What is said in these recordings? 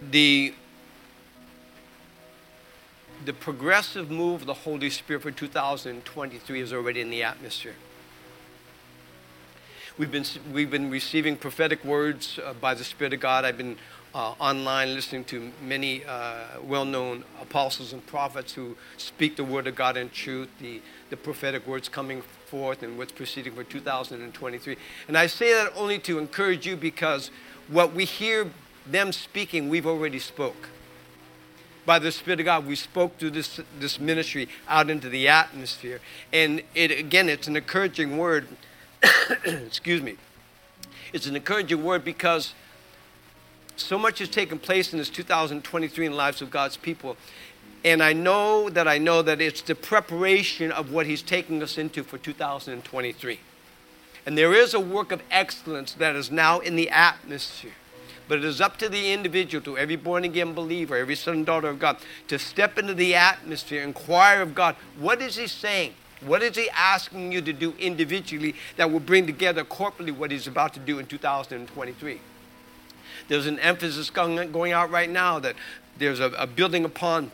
the the progressive move of the Holy Spirit for 2023 is already in the atmosphere. We've been, we've been receiving prophetic words uh, by the Spirit of God. I've been uh, online listening to many uh, well known apostles and prophets who speak the word of God in truth, the, the prophetic words coming forth and what's proceeding for 2023. And I say that only to encourage you because what we hear them speaking, we've already spoke. By the Spirit of God, we spoke through this, this ministry out into the atmosphere. And it, again, it's an encouraging word excuse me, it's an encouraging word because so much has taken place in this 2023 in the lives of God's people. And I know that I know that it's the preparation of what He's taking us into for 2023. And there is a work of excellence that is now in the atmosphere. But it is up to the individual, to every born again believer, every son and daughter of God, to step into the atmosphere, inquire of God, what is He saying? What is He asking you to do individually that will bring together corporately what He's about to do in 2023? There's an emphasis going, out right now that there's a, a building upon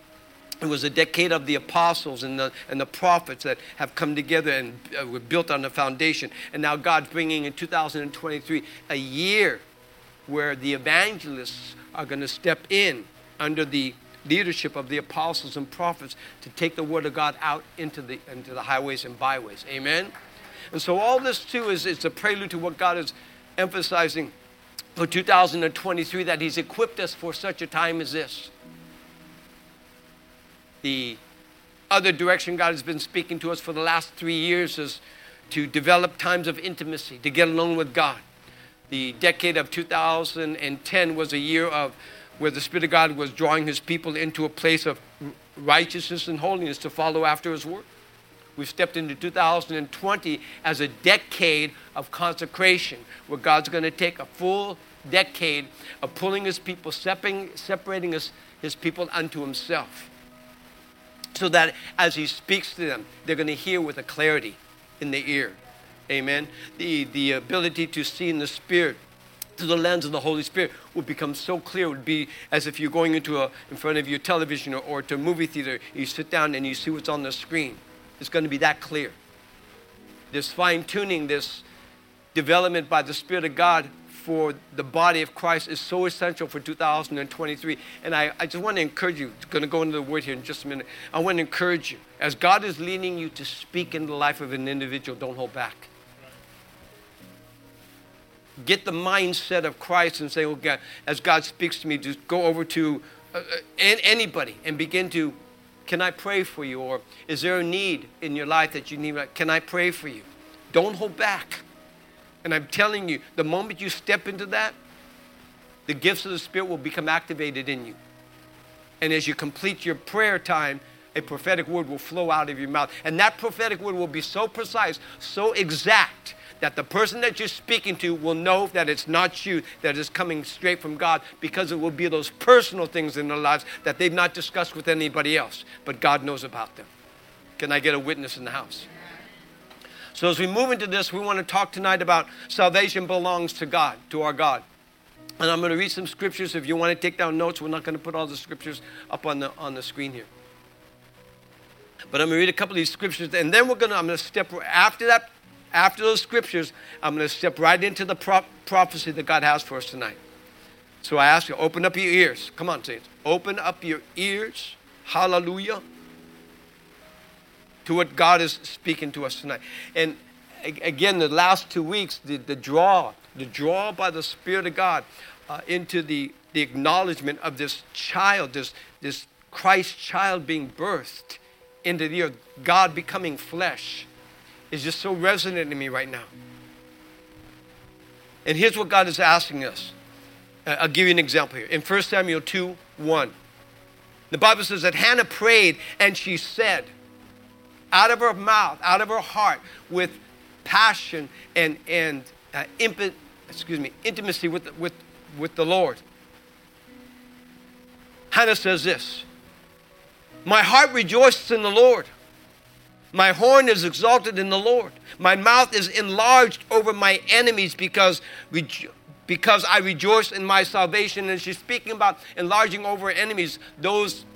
it was a decade of the apostles and the, and the prophets that have come together and uh, were built on the foundation. And now God's bringing in 2023 a year where the evangelists are going to step in under the leadership of the apostles and prophets to take the word of God out into the, into the highways and byways. Amen? And so all this too is it's a prelude to what God is emphasizing for 2023 that He's equipped us for such a time as this. The other direction God has been speaking to us for the last three years is to develop times of intimacy, to get alone with God. The decade of 2010 was a year of where the Spirit of God was drawing his people into a place of righteousness and holiness to follow after his word. We've stepped into 2020 as a decade of consecration, where God's going to take a full decade of pulling his people, separating, his, his people unto himself. So that as he speaks to them, they're going to hear with a clarity in the ear. Amen. The, the ability to see in the spirit through the lens of the Holy Spirit would become so clear. It would be as if you're going into a, in front of your television or, or to a movie theater. You sit down and you see what's on the screen. It's going to be that clear. This fine tuning, this development by the Spirit of God for the body of Christ is so essential for 2023. And I, I just want to encourage you, going to go into the word here in just a minute. I want to encourage you, as God is leading you to speak in the life of an individual, don't hold back get the mindset of Christ and say, okay, as God speaks to me, just go over to uh, uh anybody and begin to, can I pray for you? Or is there a need in your life that you need? Can I pray for you? Don't hold back. And I'm telling you, the moment you step into that, the gifts of the Spirit will become activated in you. And as you complete your prayer time, a prophetic word will flow out of your mouth. And that prophetic word will be so precise, so exact, that the person that you're speaking to will know that it's not you, that is coming straight from God, because it will be those personal things in their lives that they've not discussed with anybody else, but God knows about them. Can I get a witness in the house? So, as we move into this, we want to talk tonight about salvation belongs to God, to our God. And I'm going to read some scriptures. If you want to take down notes, we're not going to put all the scriptures up on the, on the screen here. But I'm going to read a couple of these scriptures, and then we're going to, I'm going to step, after that after those scriptures, I'm going to step right into the pro- prophecy that God has for us tonight. So I ask you, open up your ears. Come on, saints. Open up your ears. Hallelujah. To what God is speaking to us tonight. And again, the last two weeks, the, the draw, the draw by the Spirit of God uh, into the, the acknowledgement of this child, this, this Christ child being birthed into the earth, God becoming flesh is just so resonant in me right now. And here's what God is asking us. Uh, I'll give you an example here. In 1 Samuel 2 1, the Bible says that Hannah prayed and she said, out of her mouth, out of her heart, with passion and, and uh, imp- excuse me, intimacy with, with, with the Lord. Hannah says this My heart rejoices in the Lord. My horn is exalted in the Lord. My mouth is enlarged over my enemies because because I rejoice in my salvation. And she's speaking about enlarging over enemies. Those,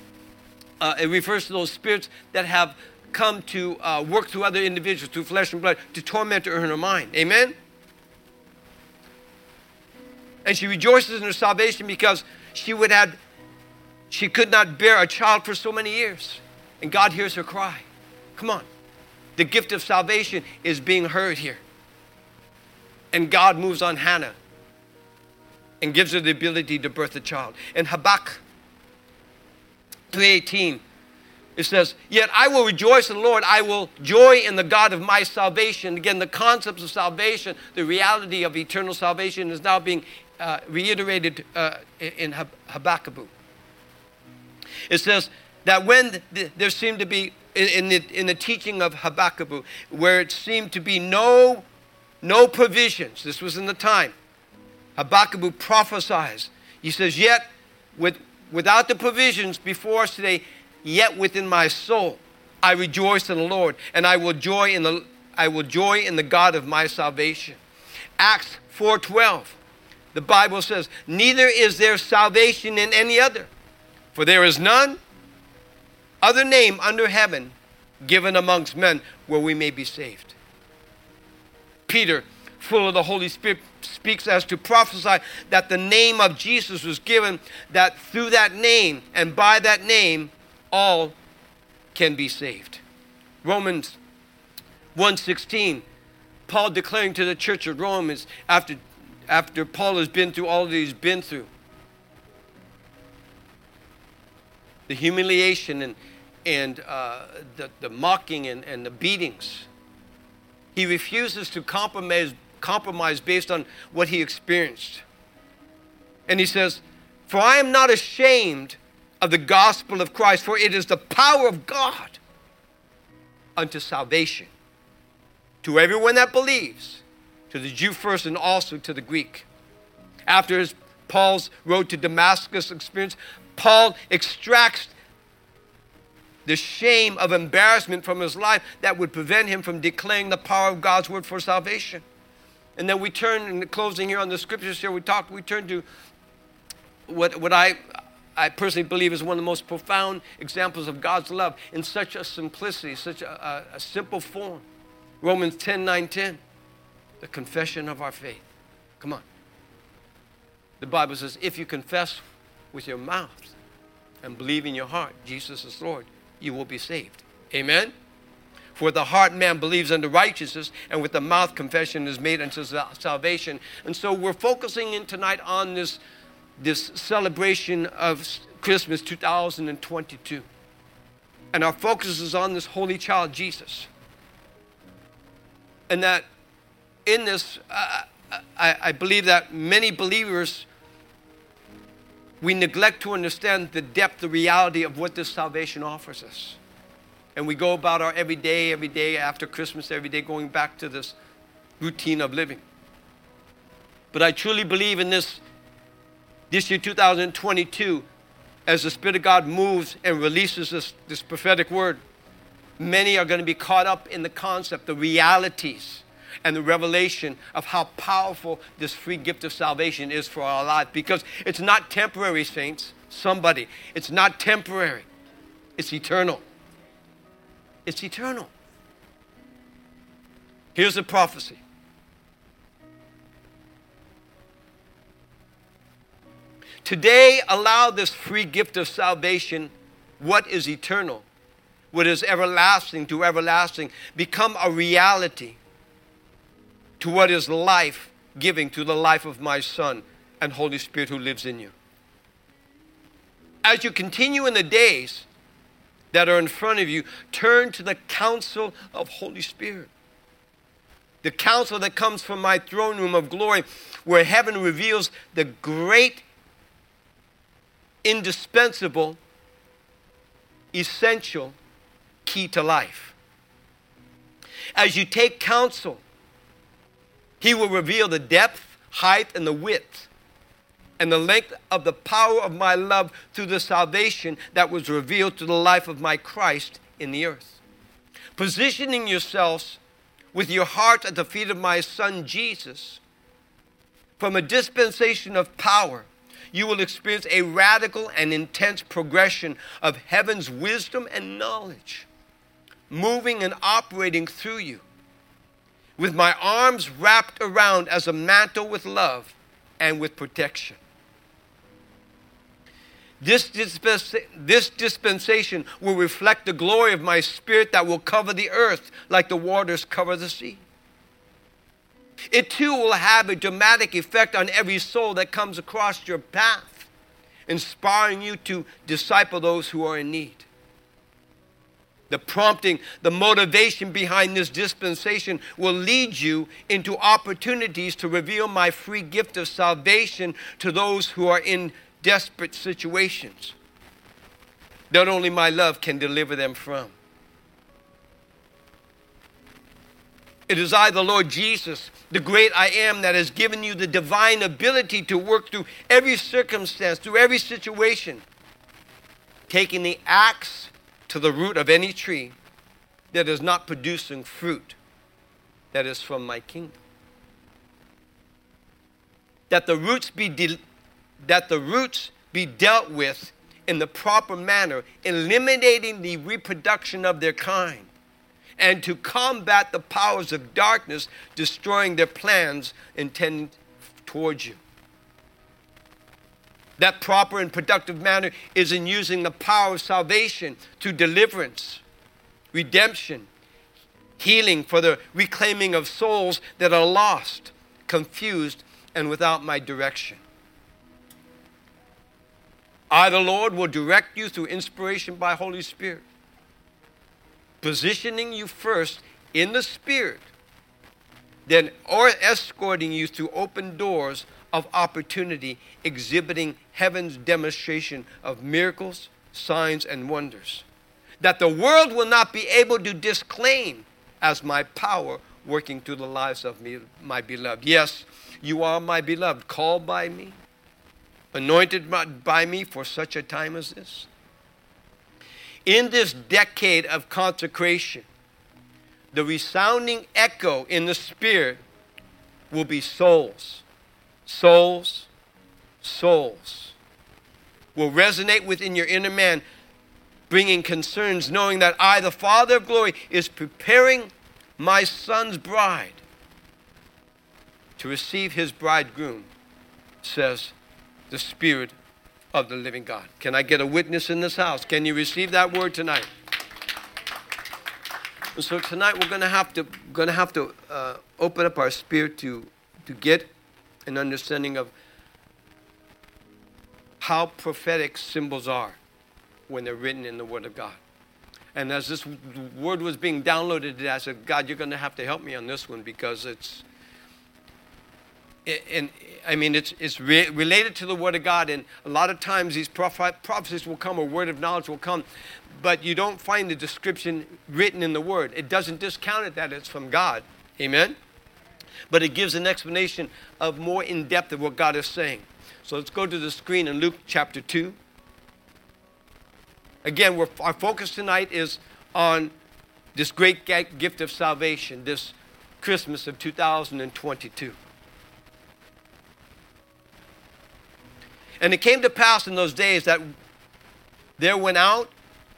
uh, it refers to those spirits that have come to uh, work through other individuals, through flesh and blood, to torment her in her mind. Amen? And she rejoices in her salvation because she would have, she could not bear a child for so many years. And God hears her cry. Come on. The gift of salvation is being heard here. And God moves on Hannah and gives her the ability to birth a child. In Habakkuk 3:18, it says, Yet I will rejoice in the Lord. I will joy in the God of my salvation. Again, the concepts of salvation, the reality of eternal salvation is now being uh, reiterated uh, in Habakkuk. It says that when there seemed to be, in the, in the teaching of Habakkuk, where it seemed to be no, no provisions, this was in the time, Habakkuk prophesies. He says, Yet with, without the provisions before us today, yet within my soul I rejoice in the Lord, and I will joy in the I will joy in the God of my salvation. Acts 4:12. The Bible says, "Neither is there salvation in any other, for there is none other name under heaven given amongst men where we may be saved." Peter, full of the Holy Spirit, speaks as to prophesy that the name of Jesus was given that through that name and by that name all can be saved. Romans 1:16 Paul declaring to the church of Rome is after after Paul has been through all that he's been through. The humiliation and, and uh, the, the mocking and, and the beatings. He refuses to compromise, compromise based on what he experienced. And he says, For I am not ashamed of the gospel of Christ, for it is the power of God unto salvation to everyone that believes, to the Jew first and also to the Greek. After his, Paul's road to Damascus experience, Paul extracts the shame of embarrassment from his life that would prevent him from declaring the power of God's word for salvation. And then we turn in the closing here on the scriptures here, we talk, we turn to what, what I I personally believe is one of the most profound examples of God's love in such a simplicity, such a, a, a simple form. Romans 10 9 10, the confession of our faith. Come on. The Bible says, if you confess with your mouth and believe in your heart Jesus is Lord, you will be saved. Amen? For the heart man believes unto righteousness, and with the mouth confession is made unto salvation. And so we're focusing in tonight on this this celebration of Christmas 2022. And our focus is on this holy child, Jesus. And that in this, uh, I, I believe that many believers, we neglect to understand the depth, the reality of what this salvation offers us. And we go about our every day, every day after Christmas, every day going back to this routine of living. But I truly believe in this this year, 2022, as the Spirit of God moves and releases this, this prophetic word, many are going to be caught up in the concept, the realities, and the revelation of how powerful this free gift of salvation is for our life. Because it's not temporary, saints. Somebody, it's not temporary, it's eternal. It's eternal. Here's a prophecy Today, allow this free gift of salvation, what is eternal, what is everlasting to everlasting, become a reality to what is life giving to the life of my Son and Holy Spirit who lives in you. As you continue in the days that are in front of you, turn to the counsel of Holy Spirit. The counsel that comes from my throne room of glory, where heaven reveals the great indispensable, essential key to life. As you take counsel, he will reveal the depth, height, and the width and the length of the power of my love through the salvation that was revealed to the life of my Christ in the earth. Positioning yourselves with your heart at the feet of my Son Jesus from a dispensation of power, you will experience a radical and intense progression of heaven's wisdom and knowledge, moving and operating through you. With my arms wrapped around as a mantle with love and with protection. This, this dispensation will reflect the glory of my spirit that will cover the earth like the waters cover the sea. It too will have a dramatic effect on every soul that comes across your path, inspiring you to disciple those who are in need. The prompting, the motivation behind this dispensation will lead you into opportunities to reveal my free gift of salvation to those who are in desperate situations that only my love can deliver them from. It is I, the Lord Jesus, the great I am, that has given you the divine ability to work through every circumstance, through every situation, taking the axe to the root of any tree that is not producing fruit that is from my kingdom. That the roots be, de- that the roots be dealt with in the proper manner, eliminating the reproduction of their kind and to combat the powers of darkness, destroying their plans intended towards you. That proper and productive manner is in using the power of salvation to deliverance, redemption, healing for the reclaiming of souls that are lost, confused, and without my direction. I, the Lord, will direct you through inspiration by Holy Spirit positioning you first in the Spirit, then or escorting you through open doors of opportunity, exhibiting heaven's demonstration of miracles, signs, and wonders. That the world will not be able to disclaim as my power working through the lives of me, my beloved. Yes, you are my beloved, called by me, anointed by me for such a time as this in this decade of consecration, the resounding echo in the Spirit will be souls. Souls, souls. Will resonate within your inner man, bringing concerns, knowing that I, the Father of glory, is preparing my son's bride to receive his bridegroom, says the Spirit of the living God. Can I get a witness in this house? Can you receive that word tonight? So tonight we're going to have to going to have to uh, open up our spirit to to get an understanding of how prophetic symbols are when they're written in the Word of God. And as this word was being downloaded, I said, God, you're going to have to help me on this one because it's and I mean, it's, it's re- related to the Word of God, and a lot of times these proph- prophecies will come, a word of knowledge will come, but you don't find the description written in the Word. It doesn't discount it that it's from God. Amen? But it gives an explanation of more in depth of what God is saying. So let's go to the screen in Luke chapter 2. Again, our focus tonight is on this great gift of salvation, this Christmas of 2022. And it came to pass in those days that there went out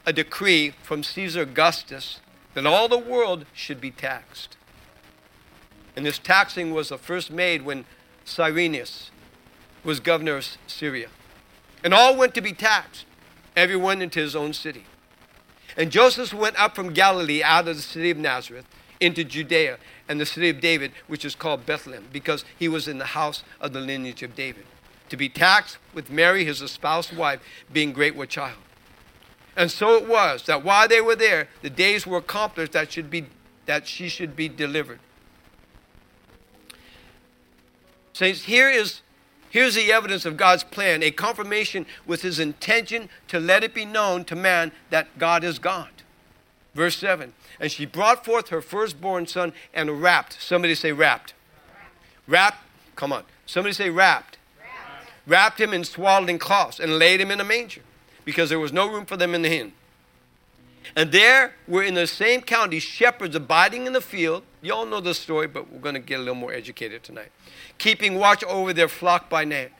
a decree from Caesar Augustus that all the world should be taxed. And this taxing was the first made when Cyrenius was governor of Syria. And all went to be taxed, everyone into his own city. And Joseph went up from Galilee out of the city of Nazareth into Judea and the city of David, which is called Bethlehem, because he was in the house of the lineage of David to be taxed with Mary, his espoused wife, being great with child. And so it was that while they were there, the days were accomplished that, should be, that she should be delivered. Saints, here is, here's the evidence of God's plan, a confirmation with his intention to let it be known to man that God is God. Verse 7 And she brought forth her firstborn son and wrapped. Somebody say wrapped. Wrapped. Come on. Somebody say wrapped wrapped him in swaddling cloths, and laid him in a manger, because there was no room for them in the inn. And there were in the same county shepherds abiding in the field. You all know the story, but we're going to get a little more educated tonight. Keeping watch over their flock by night.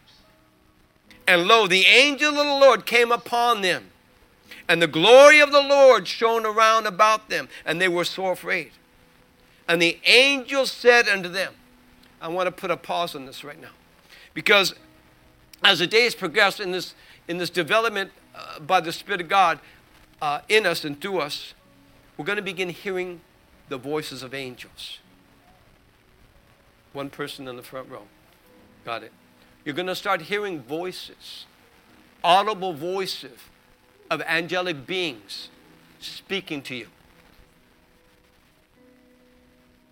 And lo, the angel of the Lord came upon them, and the glory of the Lord shone around about them, and they were sore afraid. And the angel said unto them, I want to put a pause on this right now. Because as the days progress in this, in this development uh, by the Spirit of God uh, in us and through us, we're going to begin hearing the voices of angels. One person in the front row. Got it. You're going to start hearing voices, audible voices of angelic beings speaking to you.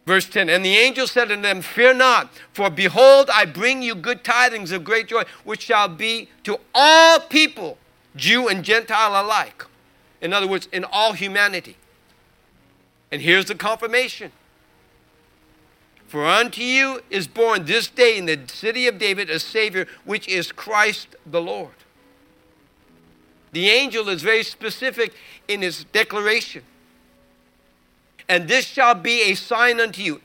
Verse 10 And the angel said unto them, Fear not, for behold, I bring you good tidings of great joy, which shall be to all people, Jew and Gentile alike. In other words, in all humanity. And here's the confirmation For unto you is born this day in the city of David a Savior, which is Christ the Lord. The angel is very specific in his declaration and this shall be a sign unto you.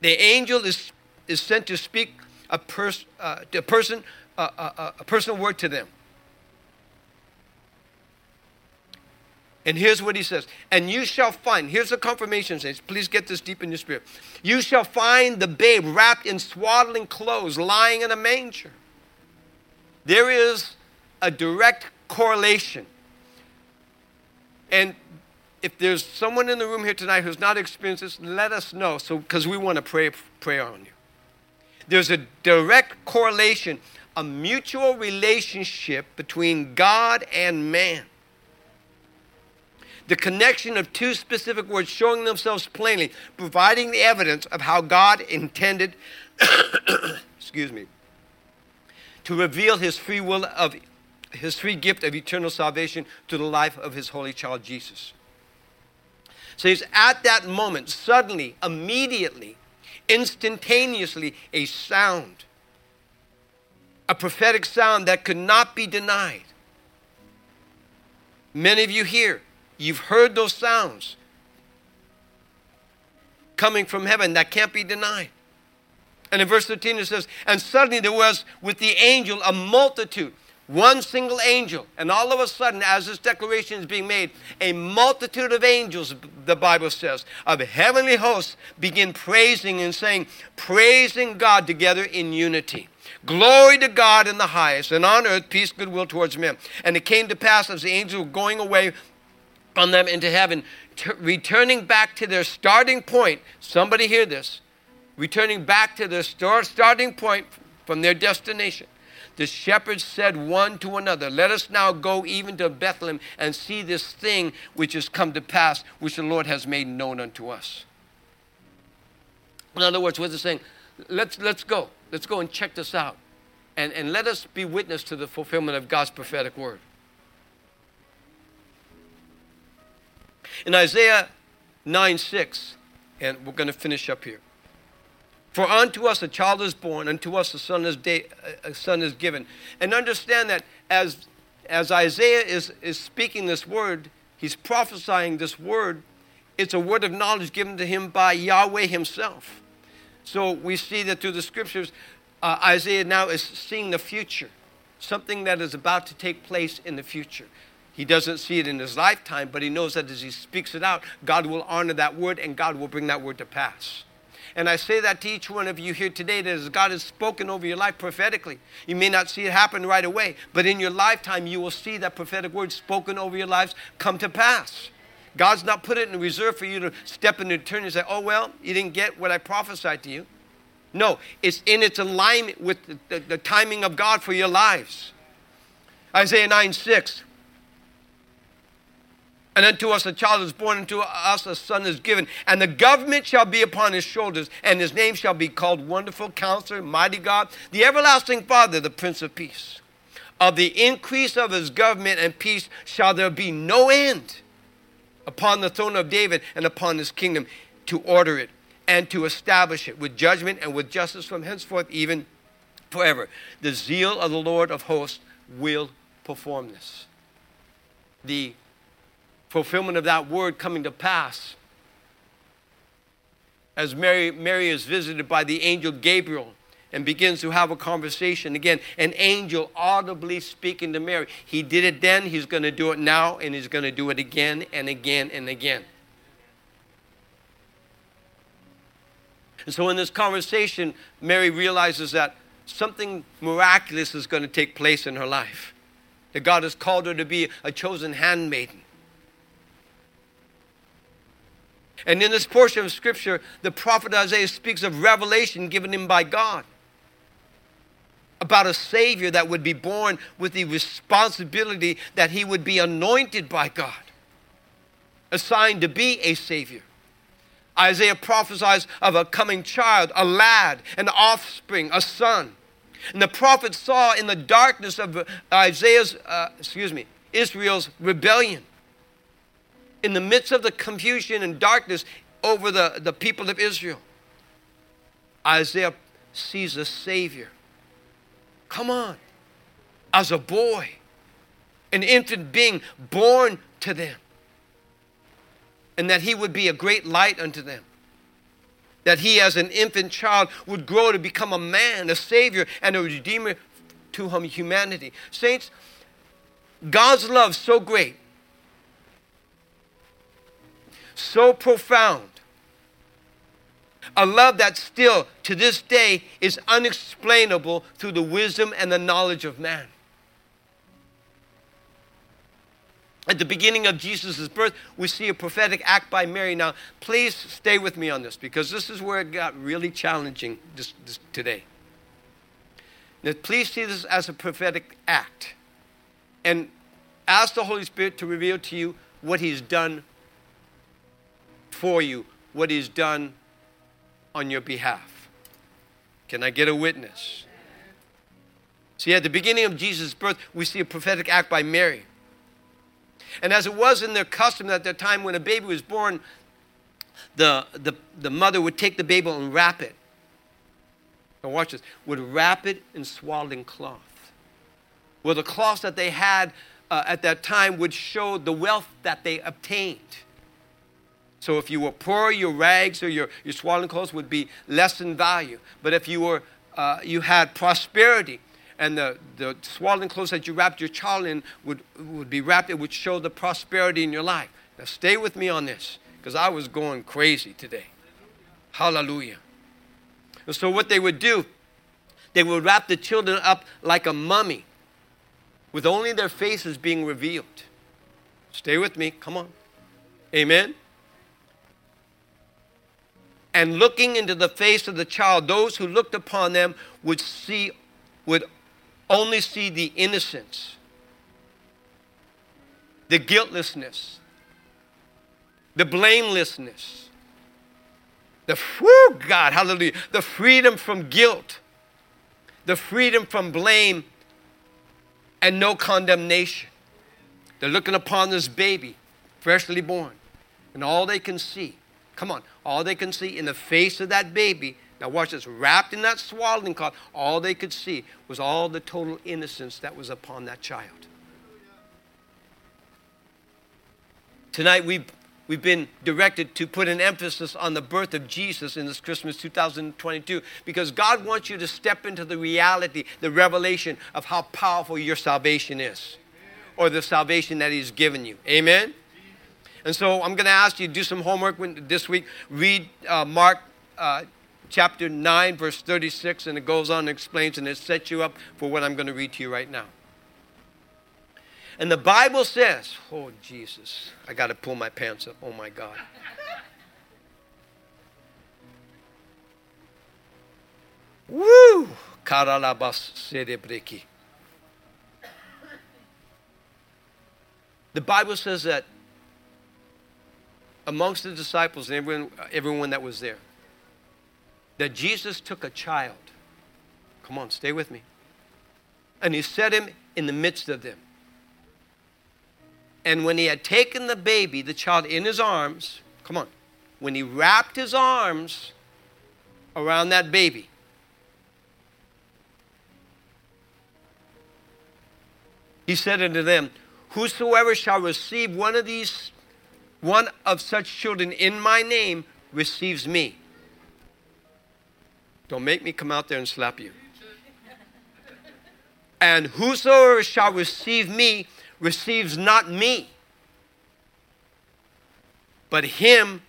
The angel is, is sent to speak a, pers- uh, a person uh, uh, a personal word to them. And here's what he says. And you shall find, here's the confirmation, saints. Please get this deep in your spirit. You shall find the babe wrapped in swaddling clothes, lying in a manger. There is a direct correlation. And if there's someone in the room here tonight who's not experienced this, let us know so because we want to pray pray on you. There's a direct correlation, a mutual relationship between God and man. The connection of two specific words showing themselves plainly, providing the evidence of how God intended, excuse me, to reveal his free will of his free gift of eternal salvation to the life of his holy child Jesus. Says, at that moment, suddenly, immediately, instantaneously, a sound, a prophetic sound that could not be denied. Many of you here, you've heard those sounds coming from heaven that can't be denied. And in verse 13 it says, And suddenly there was with the angel a multitude one single angel. And all of a sudden, as this declaration is being made, a multitude of angels, the Bible says, of heavenly hosts begin praising and saying, praising God together in unity. Glory to God in the highest, and on earth peace, goodwill towards men. And it came to pass as the angels were going away on them into heaven, t- returning back to their starting point. Somebody hear this. Returning back to their start, starting point from their destination the shepherds said one to another, Let us now go even to Bethlehem and see this thing which has come to pass, which the Lord has made known unto us. In other words, what they're saying, let's, let's go. Let's go and check this out. And, and let us be witness to the fulfillment of God's prophetic word. In Isaiah 9 6, and we're going to finish up here. For unto us a child is born, unto us a son is, da- a son is given. And understand that as, as Isaiah is, is speaking this word, he's prophesying this word, it's a word of knowledge given to him by Yahweh himself. So we see that through the scriptures, uh, Isaiah now is seeing the future, something that is about to take place in the future. He doesn't see it in his lifetime, but he knows that as he speaks it out, God will honor that word and God will bring that word to pass. And I say that to each one of you here today that as God has spoken over your life prophetically, you may not see it happen right away, but in your lifetime, you will see that prophetic word spoken over your lives come to pass. God's not put it in reserve for you to step into eternity and say, oh, well, you didn't get what I prophesied to you. No, it's in its alignment with the, the, the timing of God for your lives. Isaiah 9 6. And unto us a child is born, unto us a son is given, and the government shall be upon his shoulders, and his name shall be called Wonderful Counselor, Mighty God, the Everlasting Father, the Prince of Peace. Of the increase of his government and peace shall there be no end upon the throne of David and upon his kingdom to order it and to establish it with judgment and with justice from henceforth, even forever. The zeal of the Lord of hosts will perform this. The fulfillment of that word coming to pass. As Mary, Mary is visited by the angel Gabriel and begins to have a conversation. Again, an angel audibly speaking to Mary. He did it then, he's going to do it now, and he's going to do it again and again and again. And so, in this conversation, Mary realizes that something miraculous is going to take place in her life. That God has called her to be a chosen handmaiden. And in this portion of Scripture, the prophet Isaiah speaks of revelation given him by God about a Savior that would be born with the responsibility that he would be anointed by God, assigned to be a Savior. Isaiah prophesies of a coming child, a lad, an offspring, a son. And the prophet saw in the darkness of Isaiah's, uh, excuse me, Israel's rebellion, in the midst of the confusion and darkness over the, the people of Israel, Isaiah sees a Savior Come on. As a boy, an infant being born to them. And that he would be a great light unto them. That he, as an infant child, would grow to become a man, a savior, and a redeemer to humanity. Saints, God's love so great, so profound, a love that still, to this day, is unexplainable through the wisdom and the knowledge of man. At the beginning of Jesus' birth, we see a prophetic act by Mary. Now, please stay with me on this because this is where it got really challenging this, this, today. Now, please see this as a prophetic act and ask the Holy Spirit to reveal to you what He's done for you, what He's done on your behalf. Can I get a witness? See, at the beginning of Jesus' birth, we see a prophetic act by Mary. And as it was in their custom at that time when a baby was born, the, the, the mother would take the baby and wrap it. Now, watch this would wrap it in swaddling cloth. Well, the cloth that they had uh, at that time would show the wealth that they obtained. So if you were poor, your rags or your, your swaddling clothes would be less in value. But if you were uh, you had prosperity and the, the swaddling clothes that you wrapped your child in would, would be wrapped, it would show the prosperity in your life. Now stay with me on this, because I was going crazy today. Hallelujah. And so what they would do, they would wrap the children up like a mummy, with only their faces being revealed. Stay with me, come on. Amen and looking into the face of the child, those who looked upon them would see, would only see the innocence, the guiltlessness, the blamelessness, the whoo, God, hallelujah, the freedom from guilt, the freedom from blame, and no condemnation. They're looking upon this baby, freshly born, and all they can see Come on. All they can see in the face of that baby, now watch this, wrapped in that swaddling cloth, all they could see was all the total innocence that was upon that child. Tonight we've, we've been directed to put an emphasis on the birth of Jesus in this Christmas 2022 because God wants you to step into the reality, the revelation of how powerful your salvation is or the salvation that He's given you. Amen? And so I'm going to ask you to do some homework this week. Read uh, Mark uh, chapter 9, verse 36, and it goes on and explains, and it sets you up for what I'm going to read to you right now. And the Bible says, oh, Jesus, I got to pull my pants up. Oh, my God. Woo! Karalabas cerebreki. The Bible says that amongst the disciples and everyone, everyone that was there that Jesus took a child. Come on, stay with me. And he set him in the midst of them. And when he had taken the baby, the child, in his arms, come on, when he wrapped his arms around that baby, he said unto them, Whosoever shall receive one of these one of such children in my name receives me. Don't make me come out there and slap you. And whosoever shall receive me receives not me, but him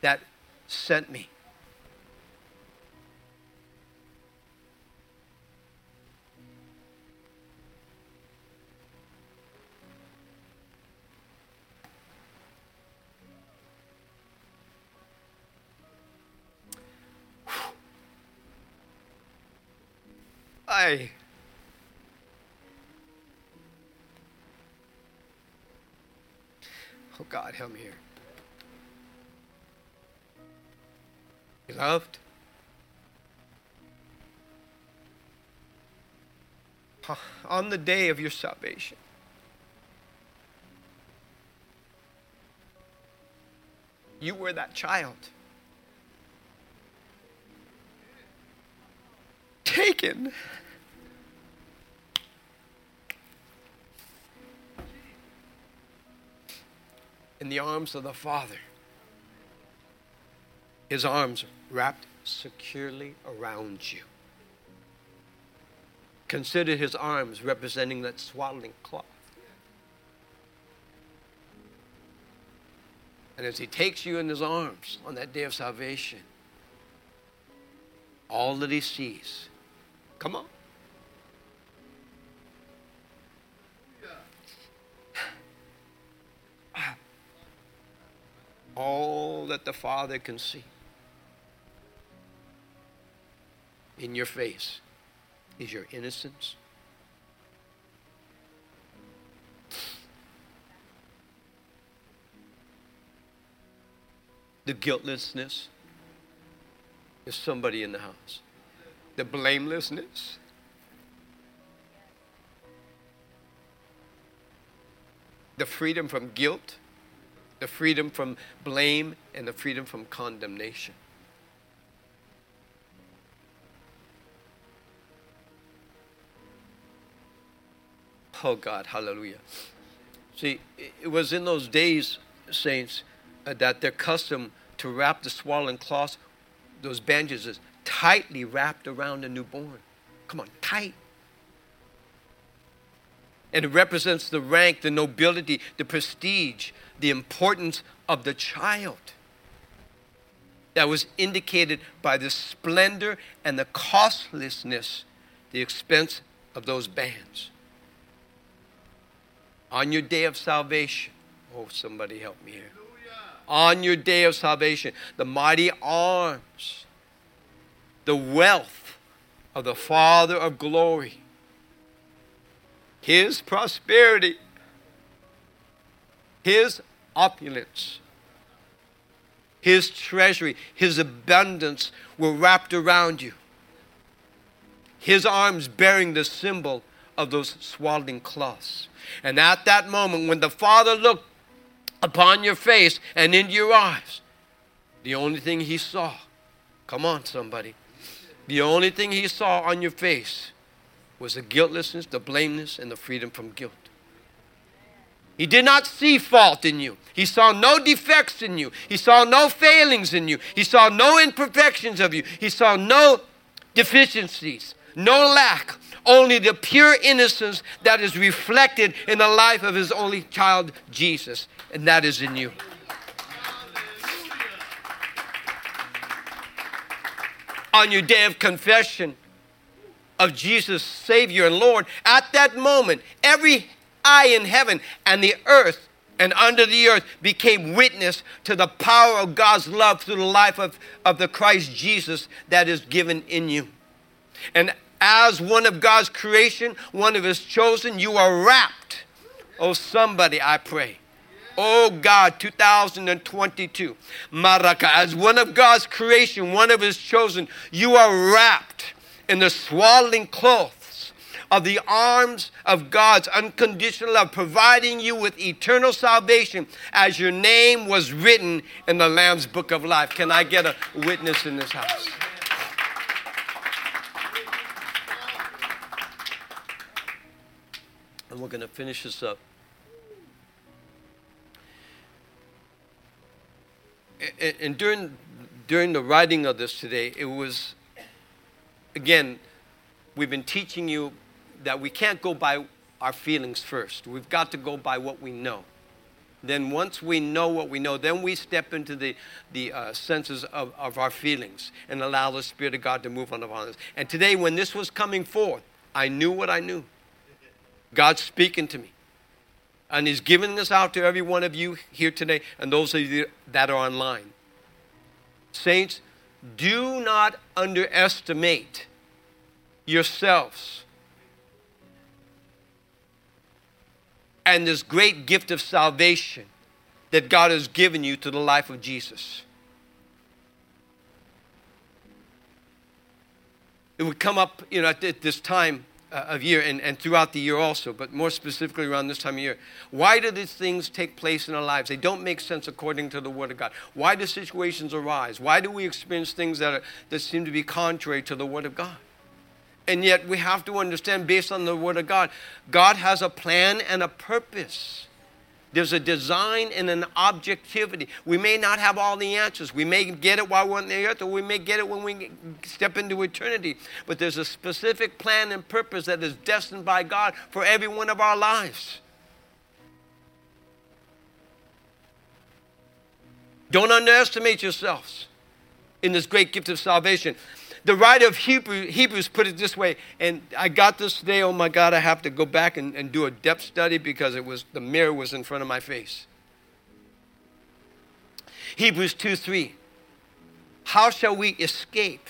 that sent me. Oh God, help me here. Beloved, on the day of your salvation, you were that child. Taken. in the arms of the Father. His arms wrapped securely around you. Consider his arms representing that swaddling cloth. And as he takes you in his arms on that day of salvation, all that he sees, come on. all that the Father can see in your face is your innocence. The guiltlessness. There's somebody in the house. The blamelessness. The freedom from guilt the freedom from blame and the freedom from condemnation. Oh God, hallelujah. See, it was in those days, saints, uh, that their custom to wrap the swollen cloths, those bandages, tightly wrapped around a newborn. Come on, tight. And it represents the rank, the nobility, the prestige, the importance of the child that was indicated by the splendor and the costliness, the expense of those bands. On your day of salvation, oh, somebody help me here. On your day of salvation, the mighty arms, the wealth of the Father of glory, His prosperity, His opulence, His treasury, His abundance were wrapped around you. His arms bearing the symbol of those swaddling cloths. And at that moment, when the Father looked upon your face and into your eyes, the only thing He saw, come on, somebody, the only thing He saw on your face was the guiltlessness, the blameless, and the freedom from guilt. He did not see fault in you. He saw no defects in you. He saw no failings in you. He saw no imperfections of you. He saw no deficiencies, no lack, only the pure innocence that is reflected in the life of his only child, Jesus, and that is in you. On your day of confession of Jesus, Savior and Lord, at that moment, every eye in heaven and the earth and under the earth became witness to the power of God's love through the life of, of the Christ Jesus that is given in you. And as one of God's creation, one of his chosen, you are wrapped. Oh, somebody, I pray. Oh God, 2022. Maraka, as one of God's creation, one of his chosen, you are wrapped in the swaddling cloth of the arms of God's unconditional love, providing you with eternal salvation as your name was written in the Lamb's book of life. Can I get a witness in this house? And we're going to finish this up. And, during during the writing of this today, it was again, we've been teaching you that we can't go by our feelings first. We've got to go by what we know. Then, once we know what we know, then we step into the, the uh, senses of, of our feelings and allow the Spirit of God to move on upon us. And today, when this was coming forth, I knew what I knew. God's speaking to me. And He's giving this out to every one of you here today and those of you that are online. Saints, do not underestimate yourselves and this great gift of salvation that God has given you to the life of Jesus. It would come up, you know, at this time uh, of year and, and throughout the year also, but more specifically around this time of year. Why do these things take place in our lives? They don't make sense according to the Word of God. Why do situations arise? Why do we experience things that, are, that seem to be contrary to the Word of God? And yet we have to understand, based on the Word of God, God has a plan and a purpose. There's a design and an objectivity. We may not have all the answers. We may get it while we're on the earth, or we may get it when we step into eternity. But there's a specific plan and purpose that is destined by God for every one of our lives. Don't underestimate yourselves in this great gift of salvation the writer of Hebrew, Hebrews put it this way, and I got this today. Oh my God, I have to go back and, and do a depth study because it was the mirror was in front of my face. Hebrews 2 3. How shall we escape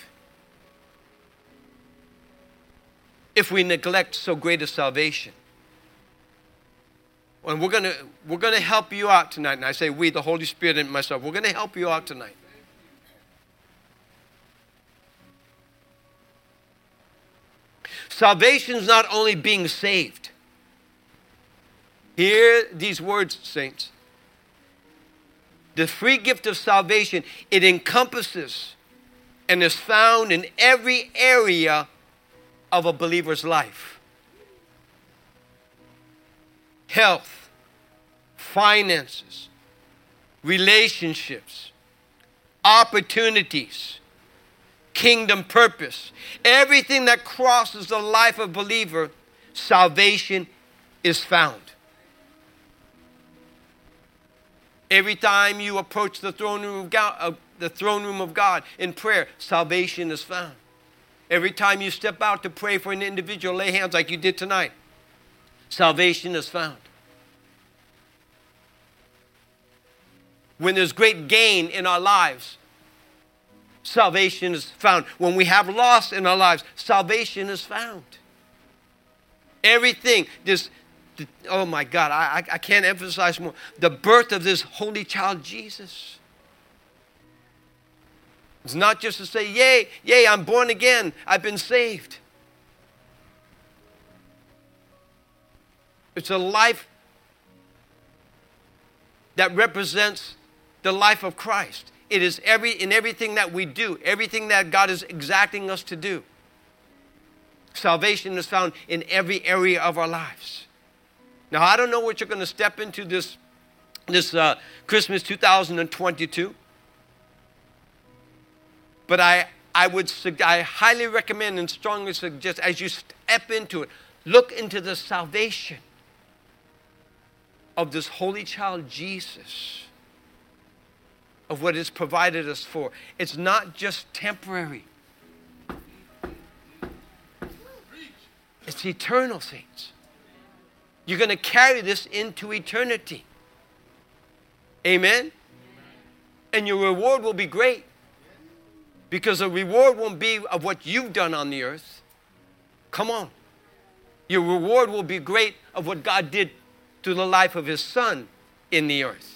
if we neglect so great a salvation? And we're going to we're going to help you out tonight. And I say we, the Holy Spirit and myself, we're going to help you out tonight. Salvation is not only being saved. Hear these words, saints. The free gift of salvation, it encompasses and is found in every area of a believer's life health, finances, relationships, opportunities, kingdom purpose. Everything that crosses the life of a believer, salvation is found. Every time you approach the throne room of God, uh, the throne room of God in prayer, salvation is found. Every time you step out to pray for an individual, lay hands like you did tonight, salvation is found. When there's great gain in our lives, salvation is found. When we have loss in our lives, salvation is found. Everything, this, oh my God, I, I can't emphasize more. The birth of this holy child, Jesus. It's not just to say, Yay, yay, I'm born again, I've been saved. It's a life that represents the life of Christ. It is every, in everything that we do, everything that God is exacting us to do. Salvation is found in every area of our lives. Now, I don't know what you're going to step into this, this uh, Christmas 2022, but I, I would I highly recommend and strongly suggest as you step into it, look into the salvation of this holy child Jesus of what it's provided us for. It's not just temporary, it's eternal, saints. You're going to carry this into eternity. Amen? And your reward will be great. Because the reward won't be of what you've done on the earth. Come on. Your reward will be great of what God did to the life of his son in the earth.